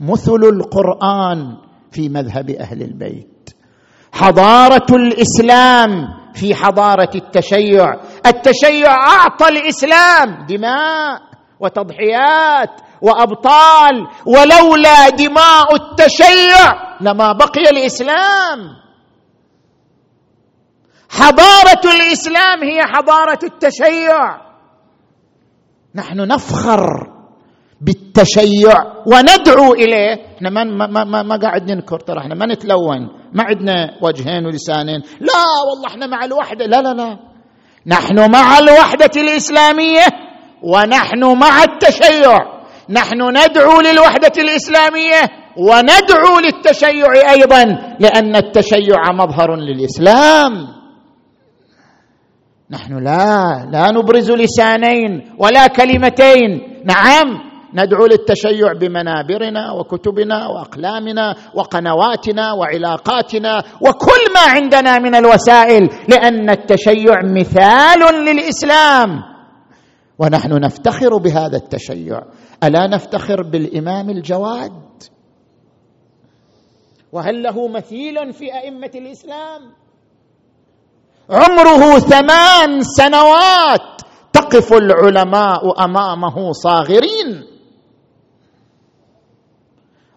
مثل القرآن في مذهب أهل البيت. حضارة الإسلام في حضارة التشيع. التشيع أعطى الإسلام دماء وتضحيات وأبطال ولولا دماء التشيع لما بقي الإسلام. حضارة الإسلام هي حضارة التشيع. نحن نفخر بالتشيع وندعو إليه. إحنا ما ما ما, ما قاعد ننكر ترى إحنا ما نتلون ما عندنا وجهين ولسانين. لا والله إحنا مع الوحدة. لا لا لا. نحن مع الوحدة الإسلامية ونحن مع التشيع. نحن ندعو للوحدة الإسلامية وندعو للتشيع أيضا لأن التشيع مظهر للإسلام. نحن لا لا نبرز لسانين ولا كلمتين. نعم ندعو للتشيع بمنابرنا وكتبنا وأقلامنا وقنواتنا وعلاقاتنا وكل ما عندنا من الوسائل لأن التشيع مثال للإسلام. ونحن نفتخر بهذا التشيع. ألا نفتخر بالإمام الجواد؟ وهل له مثيل في أئمة الإسلام؟ عمره ثمان سنوات تقف العلماء أمامه صاغرين.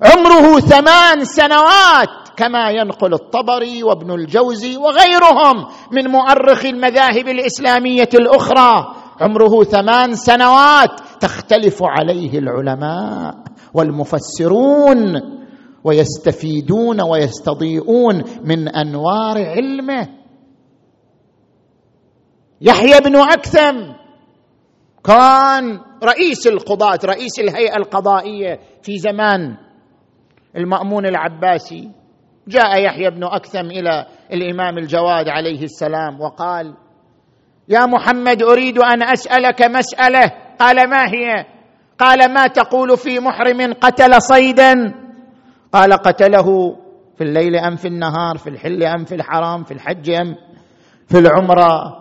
عمره ثمان سنوات كما ينقل الطبري وابن الجوزي وغيرهم من مؤرخي المذاهب الإسلامية الأخرى. عمره ثمان سنوات تختلف عليه العلماء والمفسرون ويستفيدون ويستضيئون من أنوار علمه. يحيى بن أكثم كان رئيس القضاة رئيس الهيئة القضائية في زمان. المأمون العباسي جاء يحيى بن أكثم إلى الإمام الجواد عليه السلام وقال يا محمد أريد أن أسألك مسألة. قال ما هي؟ قال ما تقول في محرم قتل صيدا. قال قتله في الليل أم في النهار في الحل أم في الحرام في الحج أم في العمرة.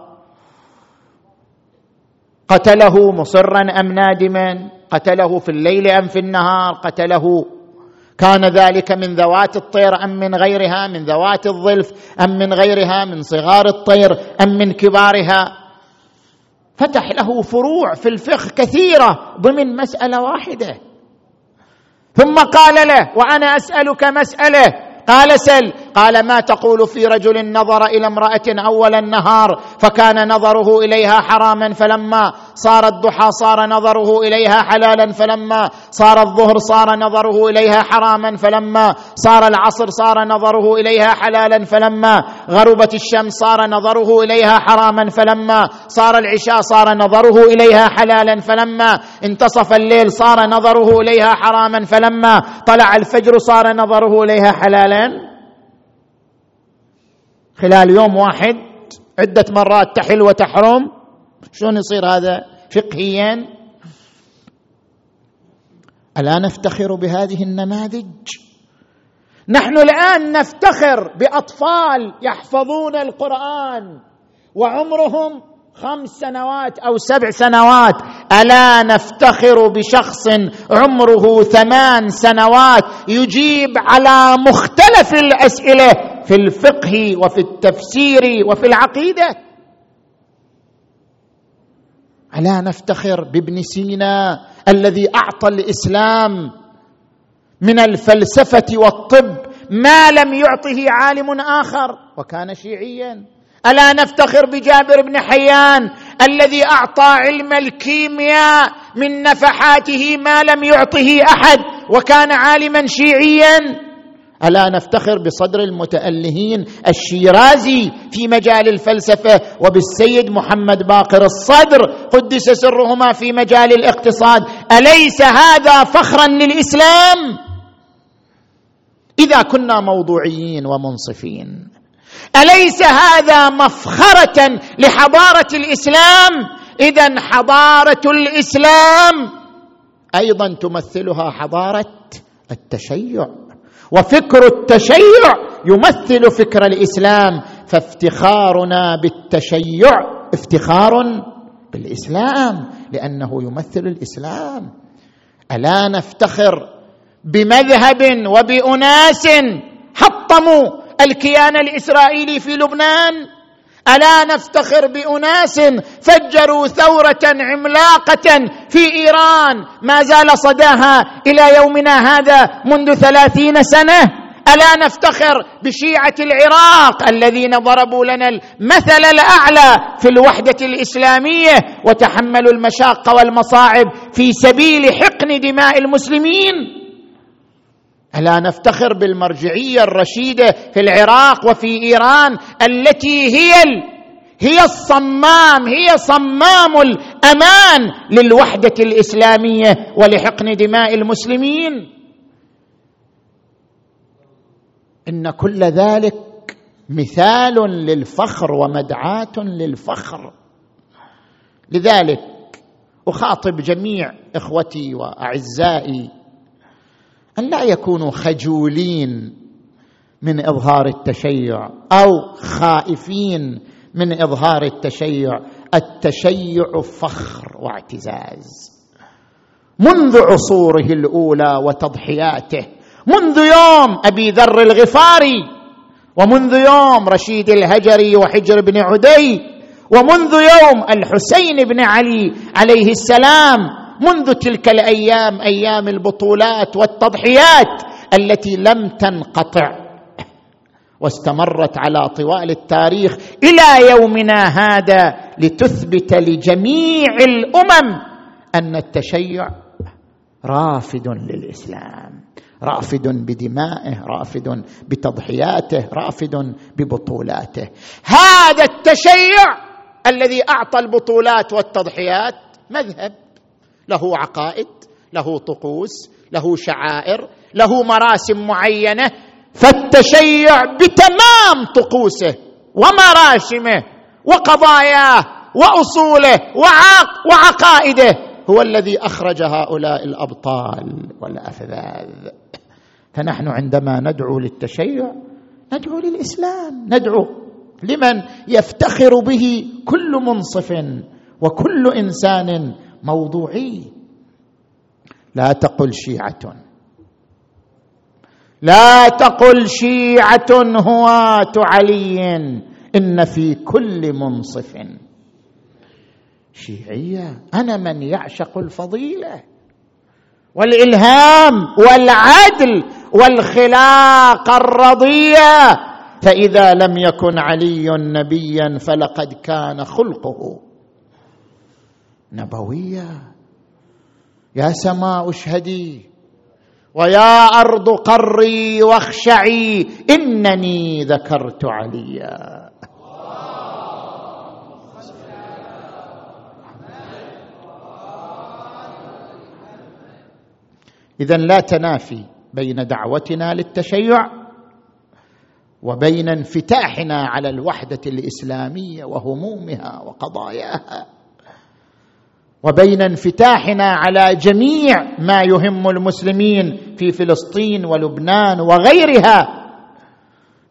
قتله مصرا أم نادما؟ قتله في الليل أم في النهار؟ قتله. كان ذلك من ذوات الطير أم من غيرها؟ من ذوات الظلف أم من غيرها؟ من صغار الطير أم من كبارها؟ فتح له فروع في الفقه كثيرة ضمن مسألة واحدة. ثم قال له وأنا أسألك مسألة. قال سل قال ما تقول في رجل نظر إلى امرأة أول النهار فكان نظره إليها حراما فلما صار الضحى صار نظره إليها حلالا فلما صار الظهر صار نظره إليها حراما فلما صار العصر صار نظره إليها حلالا فلما غربت الشمس صار نظره إليها حراما فلما صار العشاء صار نظره إليها حلالا فلما انتصف الليل صار نظره إليها حراما فلما طلع الفجر صار نظره إليها حلالا خلال يوم واحد عدة مرات تحل وتحرم. شلون يصير هذا فقهيا؟ ألا نفتخر بهذه النماذج؟ نحن الآن نفتخر بأطفال يحفظون القرآن وعمرهم خمس سنوات أو سبع سنوات. ألا نفتخر بشخص عمره ثمان سنوات يجيب على مختلف الأسئلة في الفقه وفي التفسير وفي العقيدة. ألا نفتخر بابن سينا الذي أعطى الإسلام من الفلسفة والطب ما لم يعطه عالم آخر. وكان شيعيا. ألا نفتخر بجابر بن حيان الذي أعطى علم الكيمياء من نفحاته ما لم يعطه أحد وكان عالما شيعيا؟ ألا نفتخر بصدر المتألهين الشيرازي في مجال الفلسفة وبالسيد محمد باقر الصدر قدس سرهما في مجال الاقتصاد أليس هذا فخرا للإسلام؟ إذا كنا موضوعيين ومنصفين. أليس هذا مفخرة لحضارة الإسلام؟ اذا حضارة الإسلام أيضا تمثلها حضارة التشيع وفكر التشيع يمثل فكر الإسلام فافتخارنا بالتشيع افتخار بالإسلام لأنه يمثل الإسلام. ألا نفتخر بمذهب وبأناس حطموا الكيان الإسرائيلي في لبنان. ألا نفتخر بأناس فجروا ثورة عملاقة في إيران. ما زال صداها إلى يومنا هذا منذ ثلاثين سنة. ألا نفتخر بشيعة العراق الذين ضربوا لنا المثل الأعلى في الوحدة الإسلامية وتحملوا المشاق والمصاعب في سبيل حقن دماء المسلمين. ألا نفتخر بالمرجعية الرشيدة في العراق وفي إيران التي هي هي الصمام هي صمام الأمان للوحدة الإسلامية ولحقن دماء المسلمين. إن كل ذلك مثال للفخر ومدعاة للفخر. لذلك أخاطب جميع إخوتي وأعزائي أن لا يكونوا خجولين من إظهار التشيع أو خائفين من إظهار التشيع. التشيع فخر واعتزاز. منذ عصوره الأولى وتضحياته منذ يوم أبي ذر الغفاري ومنذ يوم رشيد الهجري وحجر بن عدي ومنذ يوم الحسين بن علي عليه السلام منذ تلك الأيام أيام البطولات والتضحيات التي لم تنقطع. واستمرت على طوال التاريخ إلى يومنا هذا لتثبت لجميع الأمم أن التشيع رافد للإسلام رافد بدمائه رافد بتضحياته رافد ببطولاته. هذا التشيع الذي أعطى البطولات والتضحيات مذهب. له عقائد له طقوس له شعائر له مراسم معينة فالتشيع بتمام طقوسه ومراسمه وقضاياه وأصوله وعقائده هو الذي أخرج هؤلاء الأبطال والأفذاذ. فنحن عندما ندعو للتشيع ندعو للإسلام. ندعو لمن يفتخر به كل منصف وكل إنسان موضوعي. لا تقل شيعة. لا تقل شيعة هواه علي. إن في كل منصف. شيعية أنا من يعشق الفضيلة والإلهام والعدل والخلاق الرضية. فإذا لم يكن علي نبيا فلقد كان خلقه. نبوية. يا سماء اشهدي ويا أرض قري واخشعي إنني ذكرت عليا. إذا لا تنافي بين دعوتنا للتشيع وبين انفتاحنا على الوحدة الإسلامية وهمومها وقضاياها. وبين انفتاحنا على جميع ما يهم المسلمين في فلسطين ولبنان وغيرها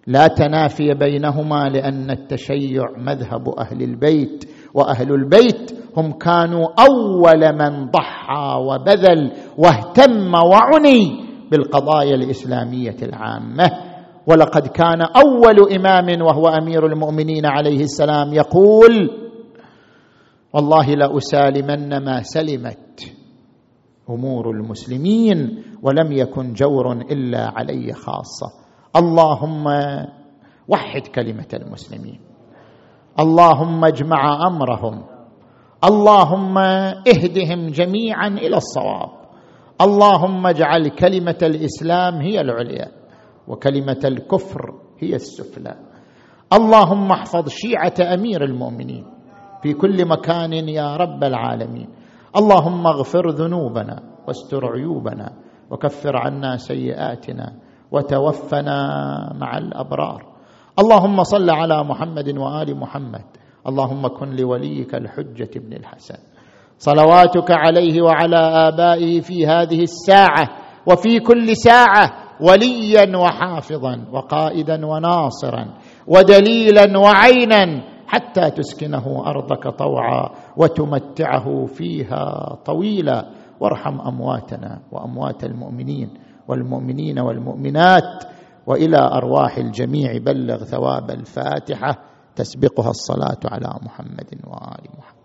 لا تنافي بينهما لأن التشيع مذهب أهل البيت وأهل البيت هم كانوا أول من ضحى وبذل واهتم وعني بالقضايا الإسلامية العامة. ولقد كان أول إمام وهو أمير المؤمنين عليه السلام يقول والله لأسالمن ما سلمت أمور المسلمين ولم يكن جور إلا علي خاصة. اللهم وحد كلمة المسلمين. اللهم اجمع أمرهم. اللهم اهدهم جميعا إلى الصواب. اللهم اجعل كلمة الإسلام هي العليا وكلمة الكفر هي السفلى. اللهم احفظ شيعة أمير المؤمنين. في كل مكان يا رب العالمين. اللهم اغفر ذنوبنا واستر عيوبنا وكفر عنا سيئاتنا وتوفنا مع الأبرار. اللهم صل على محمد وآل محمد. اللهم كن لوليك الحجة بن الحسن. صلواتك عليه وعلى آبائه في هذه الساعة وفي كل ساعة وليا وحافظا وقائدا وناصرا ودليلا وعينا حتى تسكنه أرضك طوعا وتمتعه فيها طويلا. وارحم أمواتنا وأموات المؤمنين والمؤمنين والمؤمنات وإلى أرواح الجميع. بلغ ثواب الفاتحة. تسبقها الصلاة على محمد وآل محمد.